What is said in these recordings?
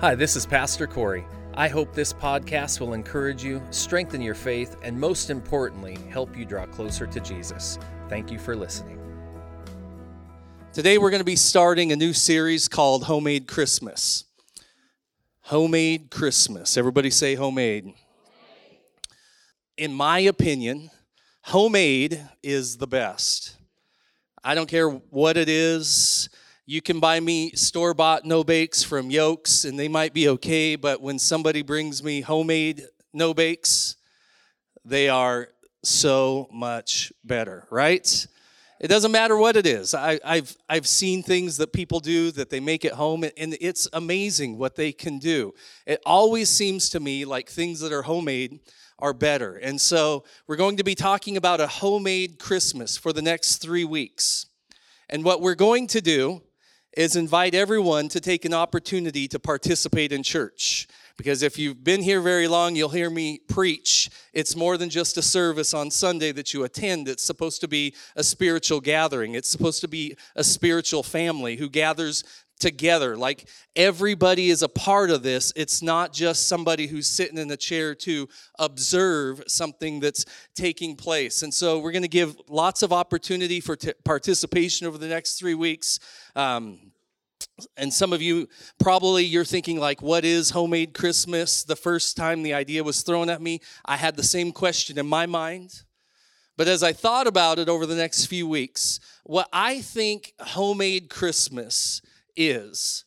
Hi, this is Pastor Corey. I hope this podcast will encourage you, strengthen your faith, and most importantly, help you draw closer to Jesus. Thank you for listening. Today, we're going to be starting a new series called Homemade Christmas. Homemade Christmas. Everybody say homemade. In my opinion, homemade is the best. I don't care what it is. You can buy me store bought no bakes from Yolks, and they might be okay, but when somebody brings me homemade no bakes, they are so much better, right? It doesn't matter what it is. I, have I've seen things that people do that they make at home, and it's amazing what they can do. It always seems to me like things that are homemade are better. And so we're going to be talking about a homemade Christmas for the next three weeks. And what we're going to do is invite everyone to take an opportunity to participate in church. Because if you've been here very long, you'll hear me preach. It's more than just a service on Sunday that you attend. It's supposed to be a spiritual gathering. It's supposed to be a spiritual family who gathers together. Like everybody is a part of this. It's not just somebody who's sitting in a chair to observe something that's taking place. And so we're going to give lots of opportunity for t- participation over the next three weeks. Um, and some of you probably you're thinking like what is homemade christmas the first time the idea was thrown at me i had the same question in my mind but as i thought about it over the next few weeks what i think homemade christmas is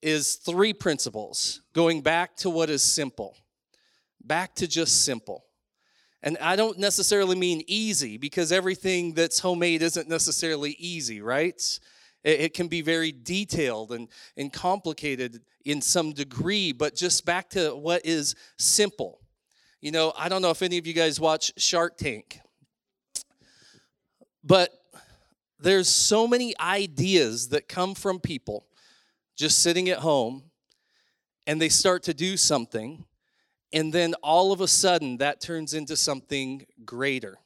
is three principles going back to what is simple back to just simple and I don't necessarily mean easy because everything that's homemade isn't necessarily easy, right? It, can be very detailed and, and complicated in some degree, but just back to what is simple. You know, I don't know if any of you guys watch Shark Tank, but there's so many ideas that come from people just sitting at home and they start to do something and then all of a sudden that turns into something greater.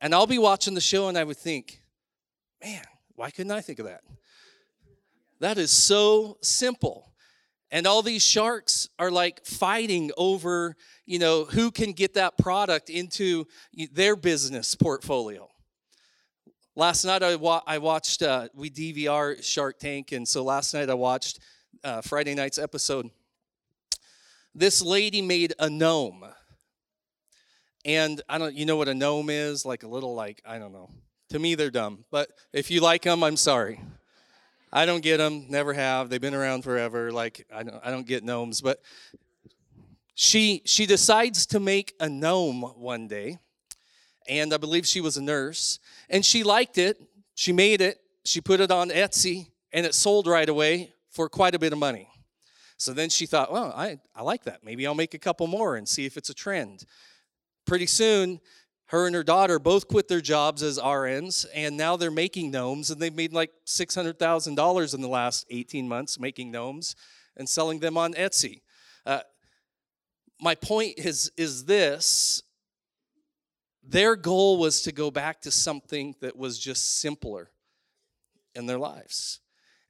And i'll be watching the show and i would think man why couldn't i think of that? That is so simple. And all these sharks are like fighting over you know who can get that product into their business portfolio Last night I, wa- I watched, uh, we DVR Shark Tank, and so last night I watched uh, Friday night's episode. This lady made a gnome. And I don't, you know what a gnome is? Like a little, like, I don't know. To me, they're dumb. But if you like them, I'm sorry. I don't get them, never have. They've been around forever. Like, I don't, I don't get gnomes. But she, she decides to make a gnome one day and I believe she was a nurse, and she liked it. She made it, she put it on Etsy, and it sold right away for quite a bit of money. So then she thought, well, I, I like that. Maybe I'll make a couple more and see if it's a trend. Pretty soon, her and her daughter both quit their jobs as RNs, and now they're making gnomes, and they've made like $600,000 in the last 18 months making gnomes and selling them on Etsy. Uh, my point is, is this their goal was to go back to something that was just simpler in their lives.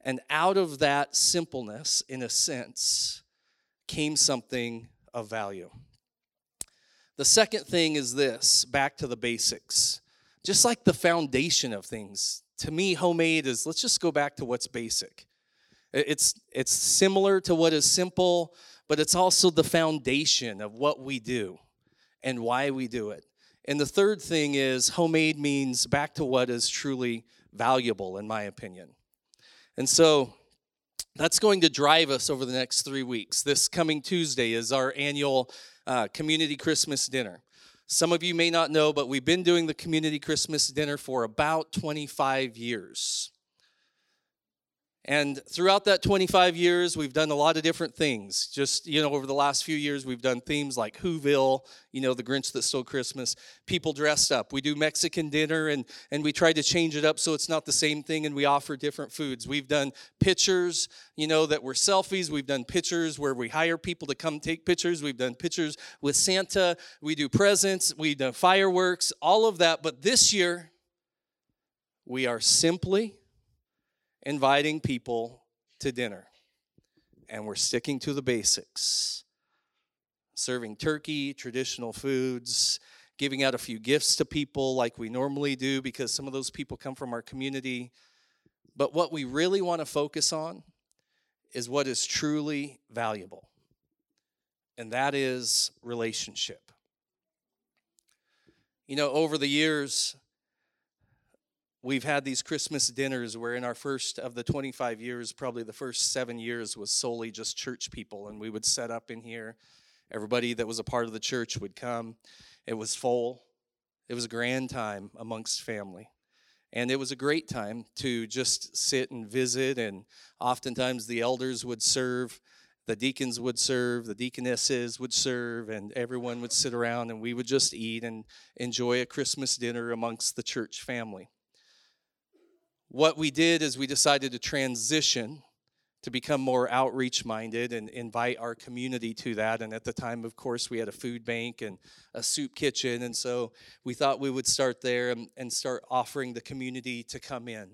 And out of that simpleness, in a sense, came something of value. The second thing is this back to the basics. Just like the foundation of things, to me, homemade is let's just go back to what's basic. It's, it's similar to what is simple, but it's also the foundation of what we do and why we do it. And the third thing is homemade means back to what is truly valuable, in my opinion. And so that's going to drive us over the next three weeks. This coming Tuesday is our annual uh, community Christmas dinner. Some of you may not know, but we've been doing the community Christmas dinner for about 25 years. And throughout that 25 years, we've done a lot of different things. Just, you know, over the last few years, we've done themes like Whoville, you know, the Grinch that stole Christmas, people dressed up. We do Mexican dinner and, and we try to change it up so it's not the same thing and we offer different foods. We've done pictures, you know, that were selfies. We've done pictures where we hire people to come take pictures. We've done pictures with Santa. We do presents. We do fireworks, all of that. But this year, we are simply inviting people to dinner. and we're sticking to the basics serving turkey, traditional foods, giving out a few gifts to people like we normally do because some of those people come from our community. But what we really want to focus on is what is truly valuable, and that is relationship. You know, over the years, we've had these Christmas dinners where, in our first of the 25 years, probably the first seven years was solely just church people, and we would set up in here. Everybody that was a part of the church would come. It was full. It was a grand time amongst family. And it was a great time to just sit and visit, and oftentimes the elders would serve, the deacons would serve, the deaconesses would serve, and everyone would sit around and we would just eat and enjoy a Christmas dinner amongst the church family. What we did is we decided to transition to become more outreach minded and invite our community to that. And at the time, of course, we had a food bank and a soup kitchen. And so we thought we would start there and, and start offering the community to come in.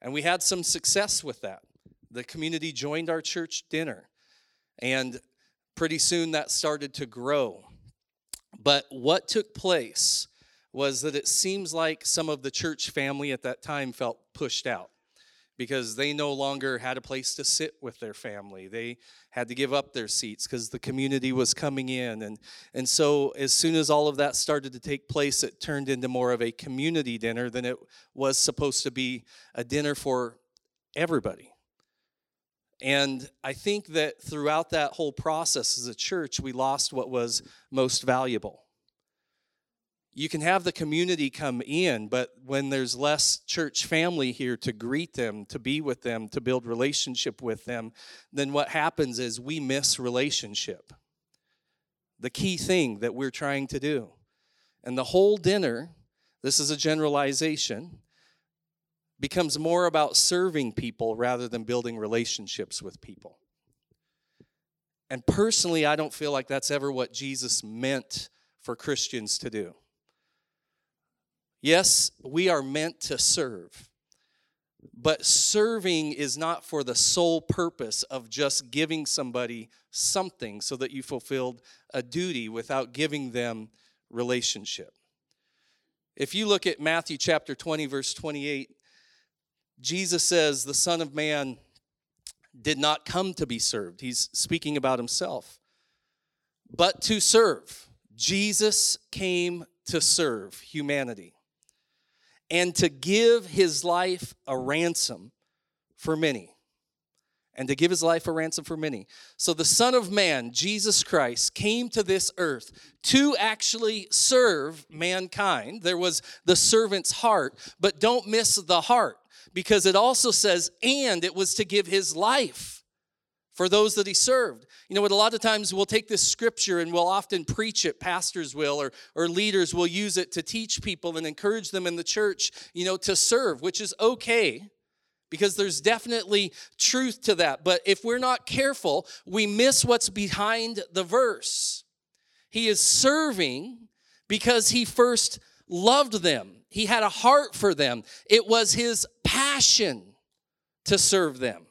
And we had some success with that. The community joined our church dinner. And pretty soon that started to grow. But what took place was that it seems like some of the church family at that time felt pushed out because they no longer had a place to sit with their family. They had to give up their seats because the community was coming in. And, and so, as soon as all of that started to take place, it turned into more of a community dinner than it was supposed to be a dinner for everybody. And I think that throughout that whole process as a church, we lost what was most valuable you can have the community come in, but when there's less church family here to greet them, to be with them, to build relationship with them, then what happens is we miss relationship. The key thing that we're trying to do. And the whole dinner, this is a generalization, becomes more about serving people rather than building relationships with people. And personally, I don't feel like that's ever what Jesus meant for Christians to do. Yes, we are meant to serve. But serving is not for the sole purpose of just giving somebody something so that you fulfilled a duty without giving them relationship. If you look at Matthew chapter 20, verse 28, Jesus says, The Son of Man did not come to be served. He's speaking about himself, but to serve. Jesus came to serve humanity and to give his life a ransom for many. And to give his life a ransom for many. So the Son of Man, Jesus Christ, came to this earth to actually serve mankind. There was the servant's heart, but don't miss the heart because it also says, and it was to give his life for those that he served. You know what? A lot of times we'll take this scripture and we'll often preach it, pastors will, or, or leaders will use it to teach people and encourage them in the church, you know, to serve, which is okay because there's definitely truth to that. But if we're not careful, we miss what's behind the verse. He is serving because he first loved them, he had a heart for them, it was his passion to serve them.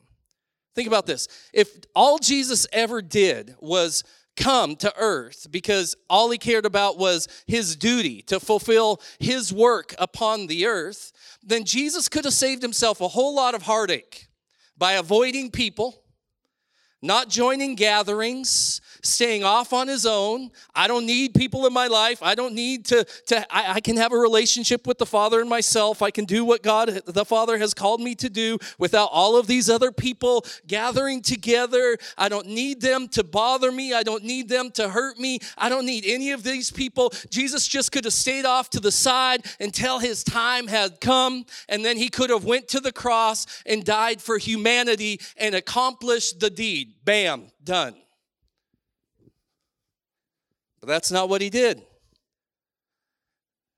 Think about this. If all Jesus ever did was come to earth because all he cared about was his duty to fulfill his work upon the earth, then Jesus could have saved himself a whole lot of heartache by avoiding people, not joining gatherings, staying off on his own. I don't need people in my life. I don't need to, to I, I, can have a relationship with the Father and myself. I can do what God, the Father, has called me to do without all of these other people gathering together. I don't need them to bother me. I don't need them to hurt me. I don't need any of these people. Jesus just could have stayed off to the side until his time had come, and then he could have went to the cross and died for humanity and accomplished the deed. Bam, done. But that's not what he did.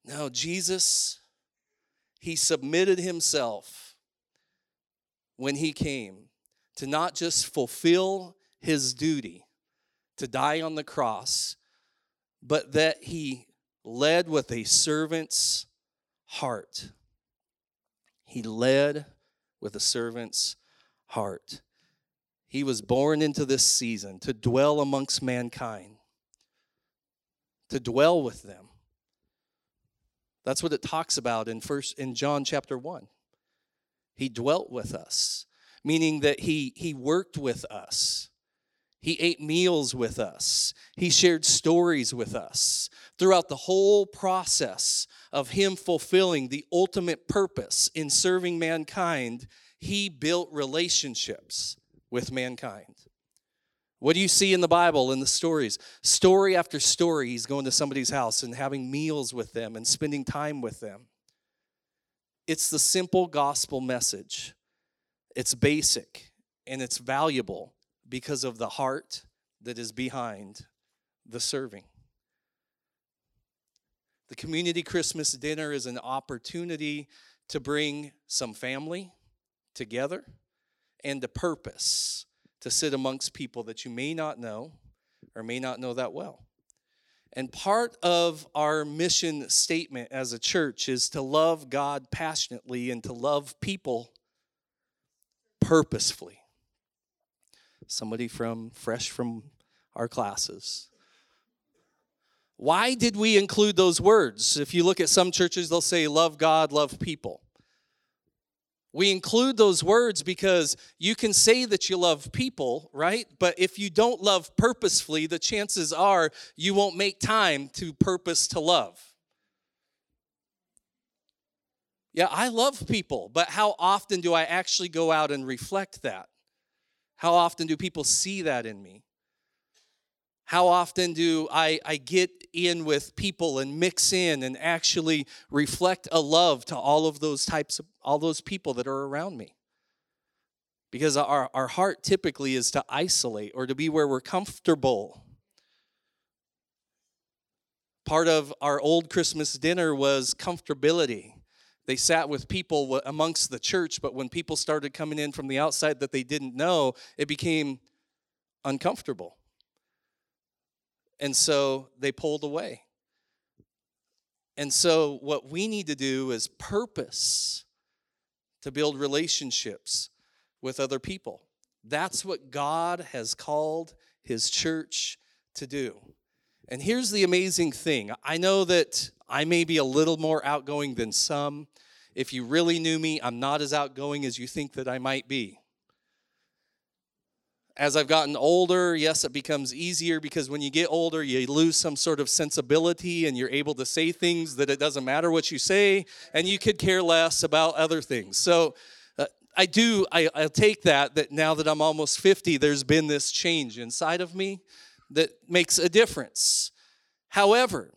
No, Jesus, he submitted himself when he came to not just fulfill his duty to die on the cross, but that he led with a servant's heart. He led with a servant's heart. He was born into this season to dwell amongst mankind, to dwell with them. That's what it talks about in first in John chapter 1. He dwelt with us, meaning that he he worked with us. He ate meals with us. He shared stories with us. Throughout the whole process of him fulfilling the ultimate purpose in serving mankind, he built relationships with mankind. What do you see in the Bible in the stories? Story after story, he's going to somebody's house and having meals with them and spending time with them. It's the simple gospel message. It's basic and it's valuable because of the heart that is behind the serving. The community Christmas dinner is an opportunity to bring some family together and the purpose to sit amongst people that you may not know or may not know that well. And part of our mission statement as a church is to love God passionately and to love people purposefully. Somebody from fresh from our classes. Why did we include those words? If you look at some churches, they'll say, love God, love people. We include those words because you can say that you love people, right? But if you don't love purposefully, the chances are you won't make time to purpose to love. Yeah, I love people, but how often do I actually go out and reflect that? How often do people see that in me? How often do I, I get in with people and mix in and actually reflect a love to all of those types of all those people that are around me? Because our, our heart typically is to isolate or to be where we're comfortable. Part of our old Christmas dinner was comfortability. They sat with people amongst the church, but when people started coming in from the outside that they didn't know, it became uncomfortable. And so they pulled away. And so, what we need to do is purpose to build relationships with other people. That's what God has called His church to do. And here's the amazing thing I know that I may be a little more outgoing than some. If you really knew me, I'm not as outgoing as you think that I might be as I've gotten older, yes, it becomes easier because when you get older, you lose some sort of sensibility and you're able to say things that it doesn't matter what you say, and you could care less about other things. So uh, I do, I, I take that, that now that I'm almost 50, there's been this change inside of me that makes a difference. However,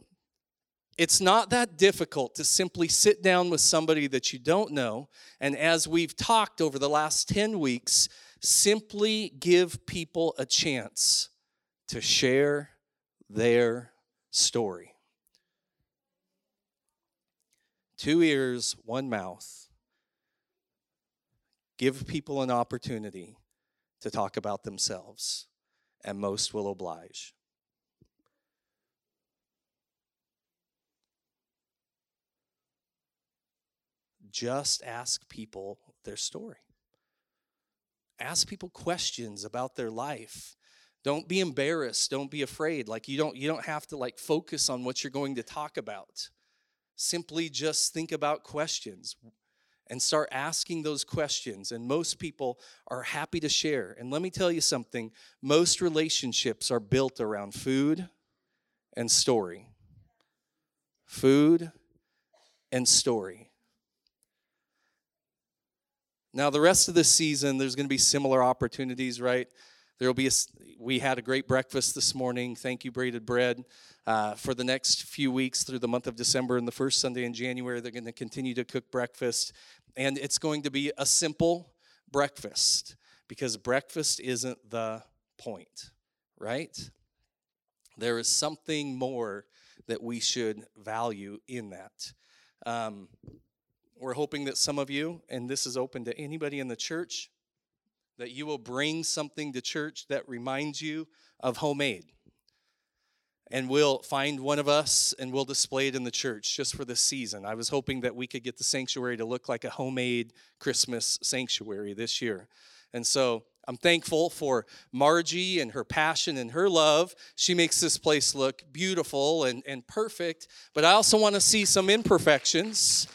it's not that difficult to simply sit down with somebody that you don't know, and as we've talked over the last 10 weeks, simply give people a chance to share their story. Two ears, one mouth. Give people an opportunity to talk about themselves, and most will oblige. Just ask people their story ask people questions about their life. Don't be embarrassed. Don't be afraid. Like you don't you don't have to like focus on what you're going to talk about. Simply just think about questions and start asking those questions. And most people are happy to share. And let me tell you something. Most relationships are built around food and story. Food and story now, the rest of the season, there's going to be similar opportunities, right? There will be a, we had a great breakfast this morning. Thank you, Braided Bread. Uh, for the next few weeks through the month of December and the first Sunday in January, they're going to continue to cook breakfast. And it's going to be a simple breakfast because breakfast isn't the point, right? There is something more that we should value in that. Um, we're hoping that some of you, and this is open to anybody in the church, that you will bring something to church that reminds you of homemade. And we'll find one of us and we'll display it in the church just for this season. I was hoping that we could get the sanctuary to look like a homemade Christmas sanctuary this year. And so I'm thankful for Margie and her passion and her love. She makes this place look beautiful and, and perfect, but I also want to see some imperfections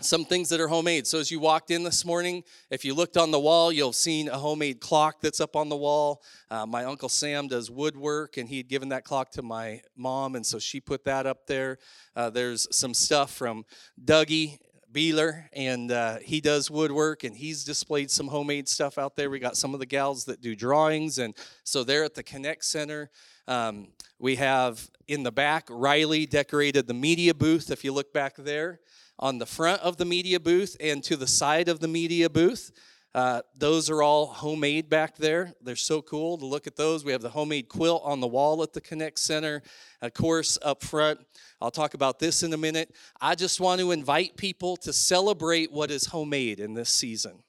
some things that are homemade. So as you walked in this morning, if you looked on the wall, you'll have seen a homemade clock that's up on the wall. Uh, my uncle Sam does woodwork, and he had given that clock to my mom, and so she put that up there. Uh, there's some stuff from Dougie Beeler, and uh, he does woodwork, and he's displayed some homemade stuff out there. We got some of the gals that do drawings, and so they're at the Connect Center. Um, we have in the back, Riley decorated the media booth. If you look back there, on the front of the media booth and to the side of the media booth. Uh, those are all homemade back there. They're so cool to look at those. We have the homemade quilt on the wall at the Connect Center. Of course, up front, I'll talk about this in a minute. I just want to invite people to celebrate what is homemade in this season.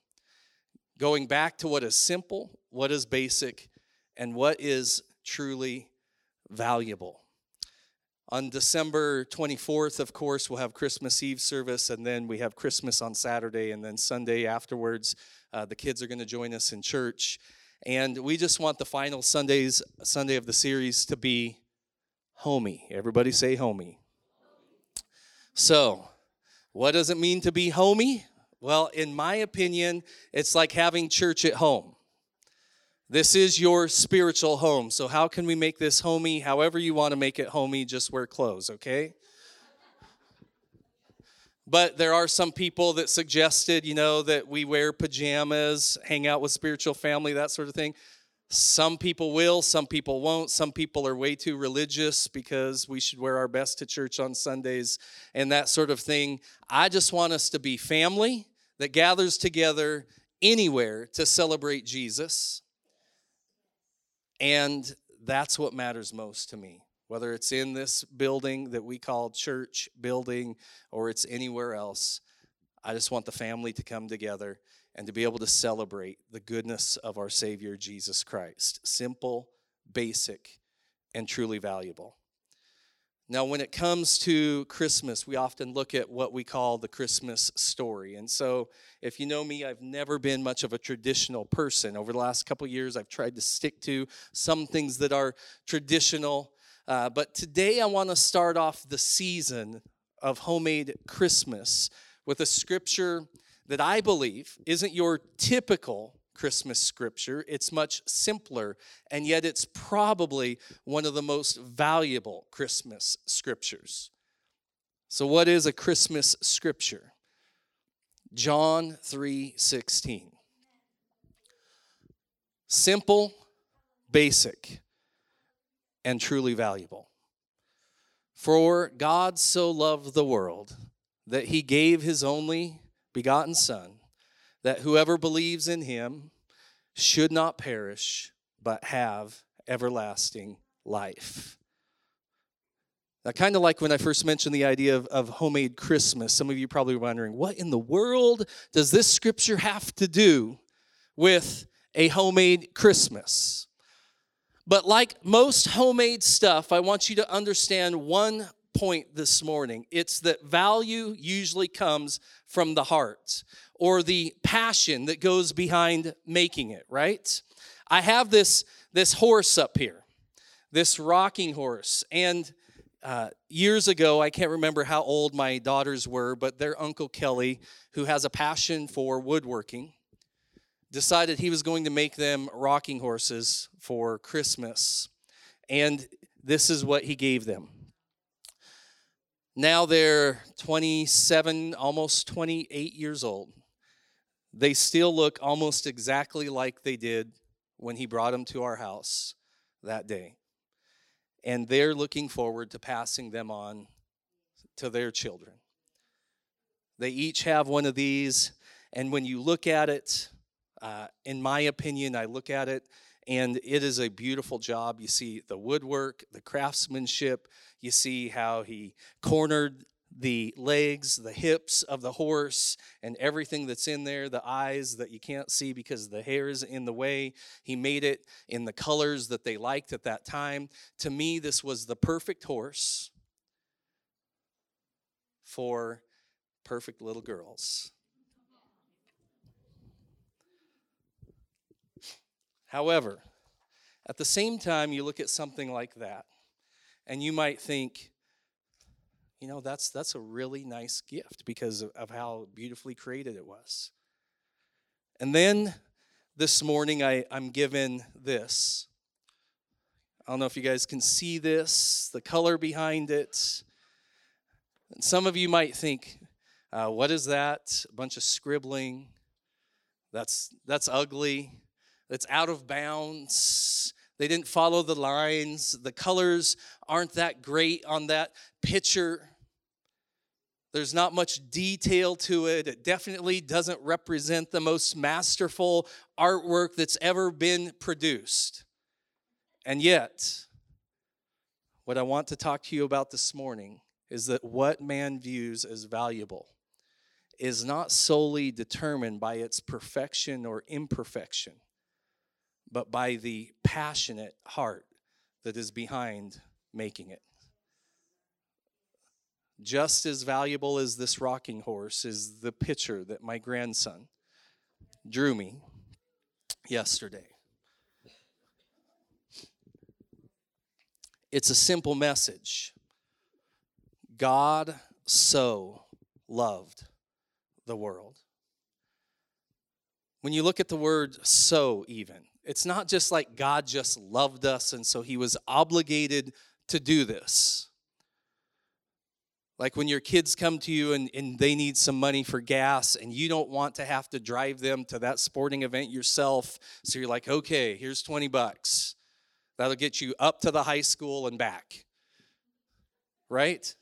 Going back to what is simple, what is basic, and what is truly valuable. On December 24th, of course, we'll have Christmas Eve service, and then we have Christmas on Saturday, and then Sunday afterwards, uh, the kids are going to join us in church. And we just want the final Sundays, Sunday of the series to be homey. Everybody say homey. So, what does it mean to be homey? Well, in my opinion, it's like having church at home. This is your spiritual home. So, how can we make this homey? However, you want to make it homey, just wear clothes, okay? But there are some people that suggested, you know, that we wear pajamas, hang out with spiritual family, that sort of thing. Some people will, some people won't. Some people are way too religious because we should wear our best to church on Sundays and that sort of thing. I just want us to be family that gathers together anywhere to celebrate Jesus and that's what matters most to me. Whether it's in this building that we call church building or it's anywhere else, I just want the family to come together and to be able to celebrate the goodness of our Savior Jesus Christ. Simple, basic, and truly valuable. Now, when it comes to Christmas, we often look at what we call the Christmas story. And so, if you know me, I've never been much of a traditional person. Over the last couple years, I've tried to stick to some things that are traditional. Uh, but today, I want to start off the season of homemade Christmas with a scripture that I believe isn't your typical Christmas scripture. It's much simpler, and yet it's probably one of the most valuable Christmas scriptures. So, what is a Christmas scripture? John 3 16. Simple, basic, and truly valuable. For God so loved the world that he gave his only begotten Son that whoever believes in him should not perish, but have everlasting life. Now, kind of like when I first mentioned the idea of, of homemade Christmas, some of you probably wondering, what in the world does this scripture have to do with a homemade Christmas? But like most homemade stuff, I want you to understand one point this morning. It's that value usually comes from the heart or the passion that goes behind making it, right? I have this, this horse up here, this rocking horse. And uh, years ago, I can't remember how old my daughters were, but their Uncle Kelly, who has a passion for woodworking, decided he was going to make them rocking horses for Christmas. And this is what he gave them now they're 27, almost 28 years old. They still look almost exactly like they did when he brought them to our house that day. And they're looking forward to passing them on to their children. They each have one of these, and when you look at it, uh, in my opinion, I look at it and it is a beautiful job. You see the woodwork, the craftsmanship, you see how he cornered the legs, the hips of the horse, and everything that's in there, the eyes that you can't see because the hair is in the way. He made it in the colors that they liked at that time. To me, this was the perfect horse for perfect little girls. However, at the same time, you look at something like that, and you might think, you know, that's, that's a really nice gift because of, of how beautifully created it was. And then this morning, I, I'm given this. I don't know if you guys can see this, the color behind it. And some of you might think, uh, what is that? A bunch of scribbling. That's, that's ugly. That's out of bounds. They didn't follow the lines. The colors aren't that great on that picture. There's not much detail to it. It definitely doesn't represent the most masterful artwork that's ever been produced. And yet, what I want to talk to you about this morning is that what man views as valuable is not solely determined by its perfection or imperfection, but by the passionate heart that is behind making it. Just as valuable as this rocking horse is the picture that my grandson drew me yesterday. It's a simple message God so loved the world. When you look at the word so, even, it's not just like God just loved us and so he was obligated to do this. Like when your kids come to you and, and they need some money for gas and you don't want to have to drive them to that sporting event yourself. So you're like, okay, here's 20 bucks. That'll get you up to the high school and back. Right?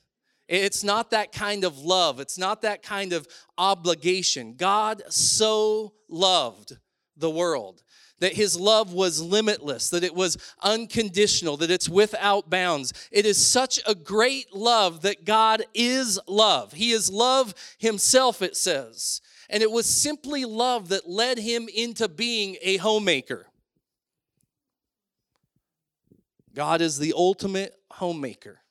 It's not that kind of love, it's not that kind of obligation. God so loved the world that his love was limitless, that it was unconditional, that it's without bounds. It is such a great love that God is love. He is love himself, it says. And it was simply love that led him into being a homemaker. God is the ultimate homemaker.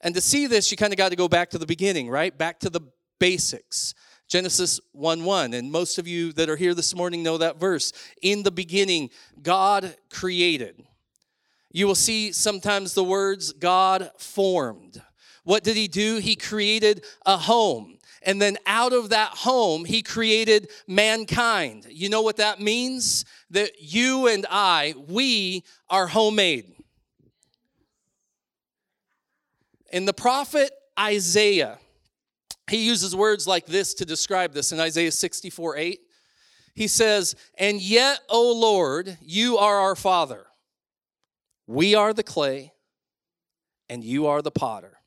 And to see this, you kind of got to go back to the beginning, right? Back to the basics. Genesis 1 1. And most of you that are here this morning know that verse. In the beginning, God created. You will see sometimes the words God formed. What did he do? He created a home. And then out of that home, he created mankind. You know what that means? That you and I, we are homemade. In the prophet Isaiah, he uses words like this to describe this in Isaiah 64 8. He says, And yet, O Lord, you are our Father. We are the clay, and you are the potter.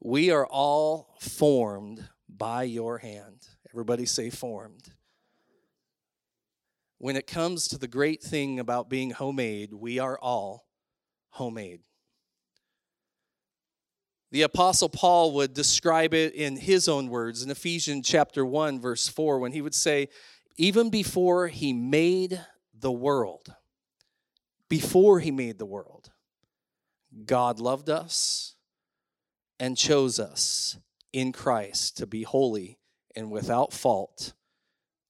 We are all formed by your hand. Everybody say formed. When it comes to the great thing about being homemade, we are all homemade. The Apostle Paul would describe it in his own words in Ephesians chapter 1, verse 4, when he would say, Even before he made the world, before he made the world, God loved us and chose us in Christ to be holy and without fault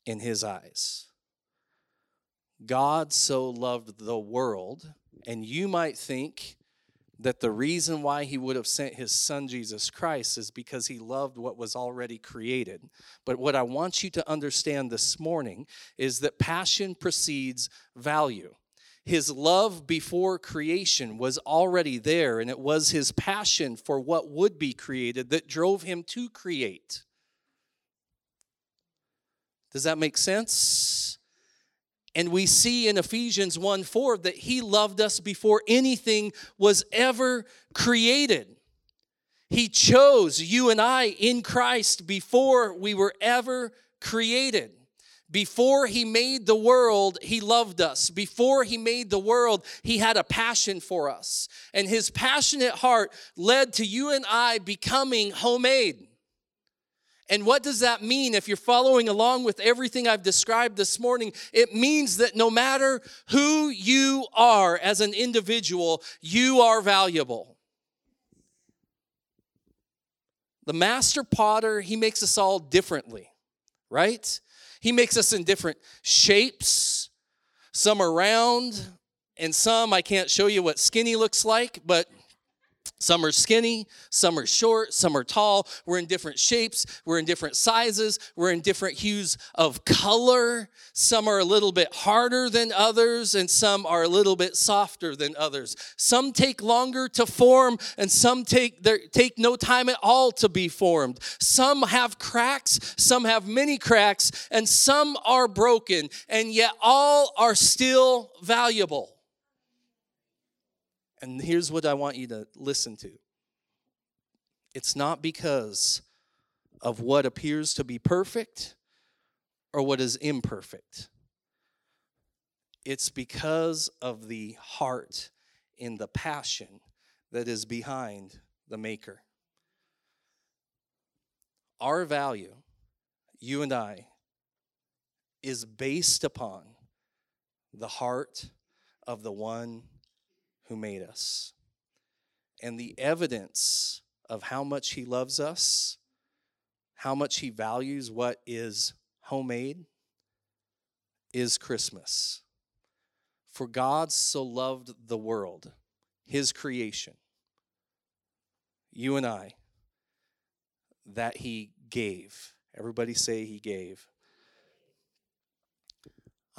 in his eyes. God so loved the world, and you might think that the reason why he would have sent his son Jesus Christ is because he loved what was already created. But what I want you to understand this morning is that passion precedes value. His love before creation was already there, and it was his passion for what would be created that drove him to create. Does that make sense? And we see in Ephesians 1 4 that he loved us before anything was ever created. He chose you and I in Christ before we were ever created. Before he made the world, he loved us. Before he made the world, he had a passion for us. And his passionate heart led to you and I becoming homemade. And what does that mean if you're following along with everything I've described this morning? It means that no matter who you are as an individual, you are valuable. The master potter, he makes us all differently, right? He makes us in different shapes. Some are round, and some I can't show you what skinny looks like, but some are skinny, some are short, some are tall. We're in different shapes, we're in different sizes, we're in different hues of color. Some are a little bit harder than others, and some are a little bit softer than others. Some take longer to form, and some take, take no time at all to be formed. Some have cracks, some have many cracks, and some are broken, and yet all are still valuable. And here's what I want you to listen to it's not because of what appears to be perfect or what is imperfect. It's because of the heart and the passion that is behind the Maker. Our value, you and I, is based upon the heart of the one who made us. And the evidence of how much He loves us, how much He values what is homemade, is Christmas. For God so loved the world, His creation, you and I, that He gave. Everybody say He gave.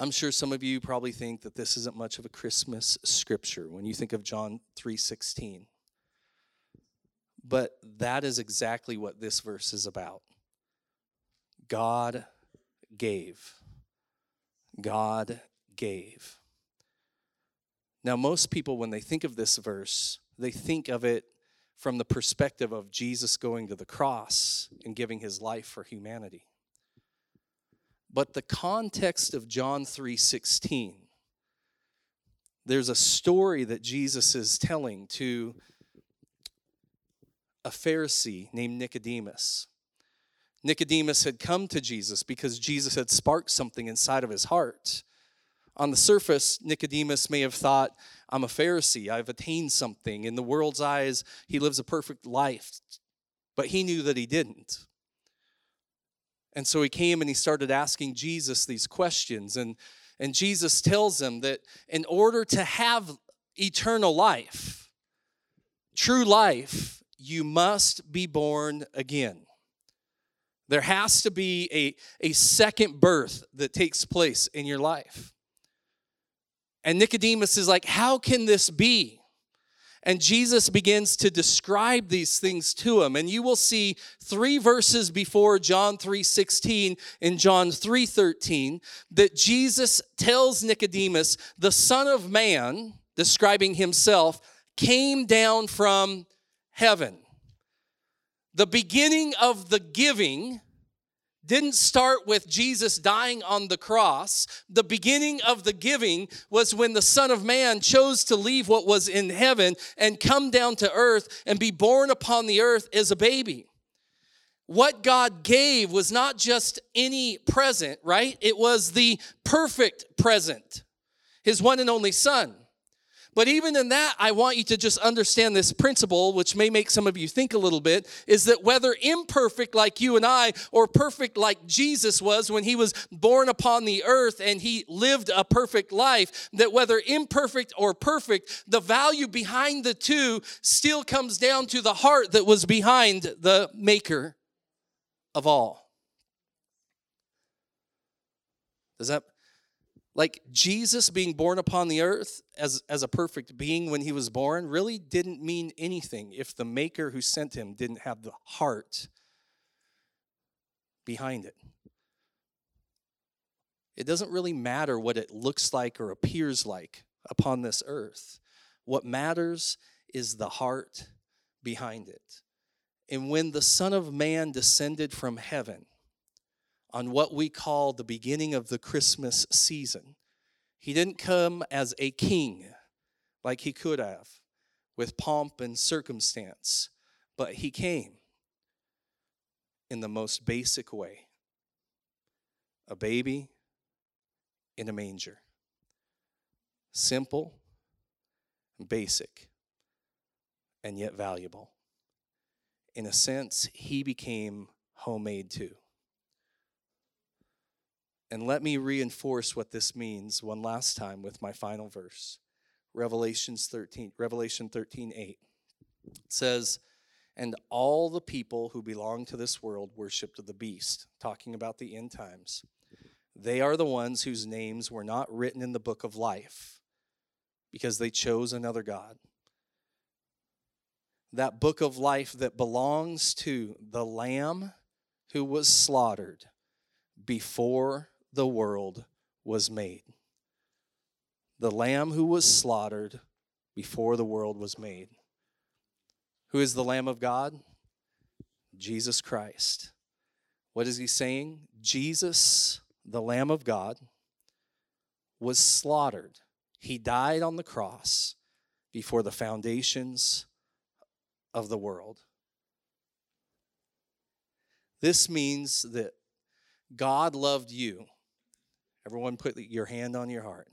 I'm sure some of you probably think that this isn't much of a Christmas scripture when you think of John 3:16. But that is exactly what this verse is about. God gave. God gave. Now, most people, when they think of this verse, they think of it from the perspective of Jesus going to the cross and giving his life for humanity. But the context of John 3:16 there's a story that Jesus is telling to a Pharisee named Nicodemus. Nicodemus had come to Jesus because Jesus had sparked something inside of his heart. On the surface, Nicodemus may have thought, I'm a Pharisee, I've attained something. In the world's eyes, he lives a perfect life. But he knew that he didn't. And so he came and he started asking Jesus these questions. And, and Jesus tells him that in order to have eternal life, true life, you must be born again. There has to be a, a second birth that takes place in your life. And Nicodemus is like, How can this be? And Jesus begins to describe these things to him. And you will see three verses before John 3:16 and John 3:13 that Jesus tells Nicodemus, the Son of Man, describing himself, came down from heaven. The beginning of the giving didn't start with Jesus dying on the cross. The beginning of the giving was when the Son of Man chose to leave what was in heaven and come down to earth and be born upon the earth as a baby. What God gave was not just any present, right? It was the perfect present, His one and only Son. But even in that, I want you to just understand this principle, which may make some of you think a little bit, is that whether imperfect like you and I, or perfect like Jesus was when he was born upon the earth and he lived a perfect life, that whether imperfect or perfect, the value behind the two still comes down to the heart that was behind the maker of all. Does that like Jesus being born upon the earth as, as a perfect being when he was born really didn't mean anything if the maker who sent him didn't have the heart behind it. It doesn't really matter what it looks like or appears like upon this earth. What matters is the heart behind it. And when the Son of Man descended from heaven, on what we call the beginning of the Christmas season. He didn't come as a king like he could have with pomp and circumstance, but he came in the most basic way a baby in a manger. Simple, and basic, and yet valuable. In a sense, he became homemade too. And let me reinforce what this means one last time with my final verse. Revelations 13, Revelation 13, 8. It says, And all the people who belong to this world worshiped the beast, talking about the end times. They are the ones whose names were not written in the book of life because they chose another God. That book of life that belongs to the Lamb who was slaughtered before the world was made. The Lamb who was slaughtered before the world was made. Who is the Lamb of God? Jesus Christ. What is he saying? Jesus, the Lamb of God, was slaughtered. He died on the cross before the foundations of the world. This means that God loved you. Everyone, put your hand on your heart.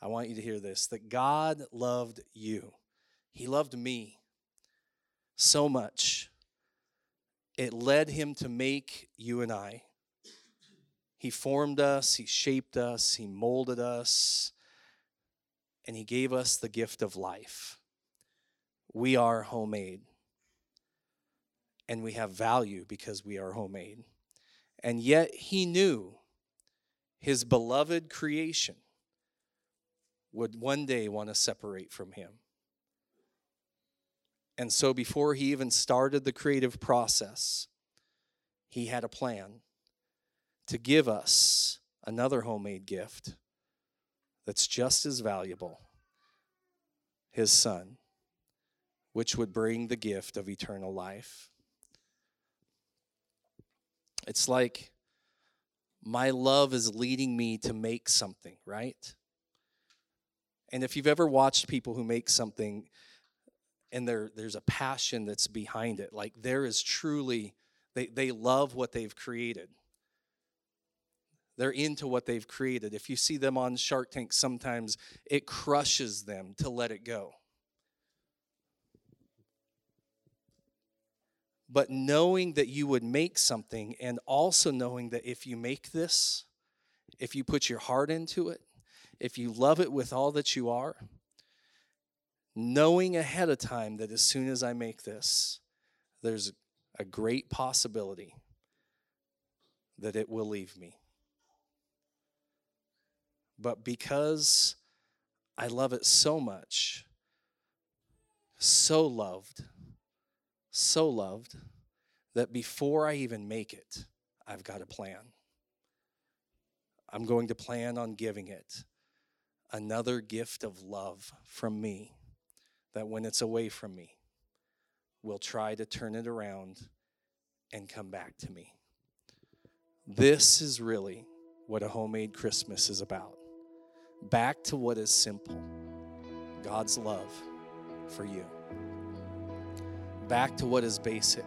I want you to hear this that God loved you. He loved me so much. It led him to make you and I. He formed us, He shaped us, He molded us, and He gave us the gift of life. We are homemade and we have value because we are homemade. And yet he knew his beloved creation would one day want to separate from him. And so before he even started the creative process, he had a plan to give us another homemade gift that's just as valuable his son, which would bring the gift of eternal life. It's like my love is leading me to make something, right? And if you've ever watched people who make something and there, there's a passion that's behind it, like there is truly, they, they love what they've created. They're into what they've created. If you see them on Shark Tank, sometimes it crushes them to let it go. But knowing that you would make something and also knowing that if you make this, if you put your heart into it, if you love it with all that you are, knowing ahead of time that as soon as I make this, there's a great possibility that it will leave me. But because I love it so much, so loved, so loved that before I even make it, I've got a plan. I'm going to plan on giving it another gift of love from me that when it's away from me, will try to turn it around and come back to me. This is really what a homemade Christmas is about. Back to what is simple God's love for you back to what is basic.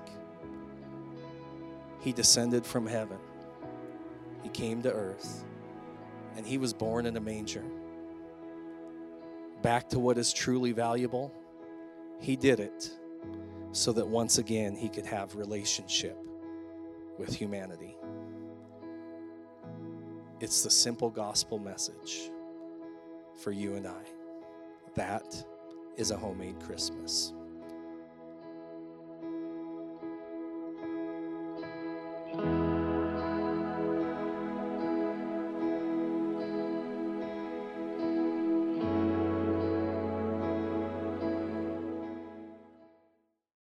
He descended from heaven, He came to earth, and He was born in a manger. Back to what is truly valuable, He did it so that once again He could have relationship with humanity. It's the simple gospel message for you and I. That is a homemade Christmas.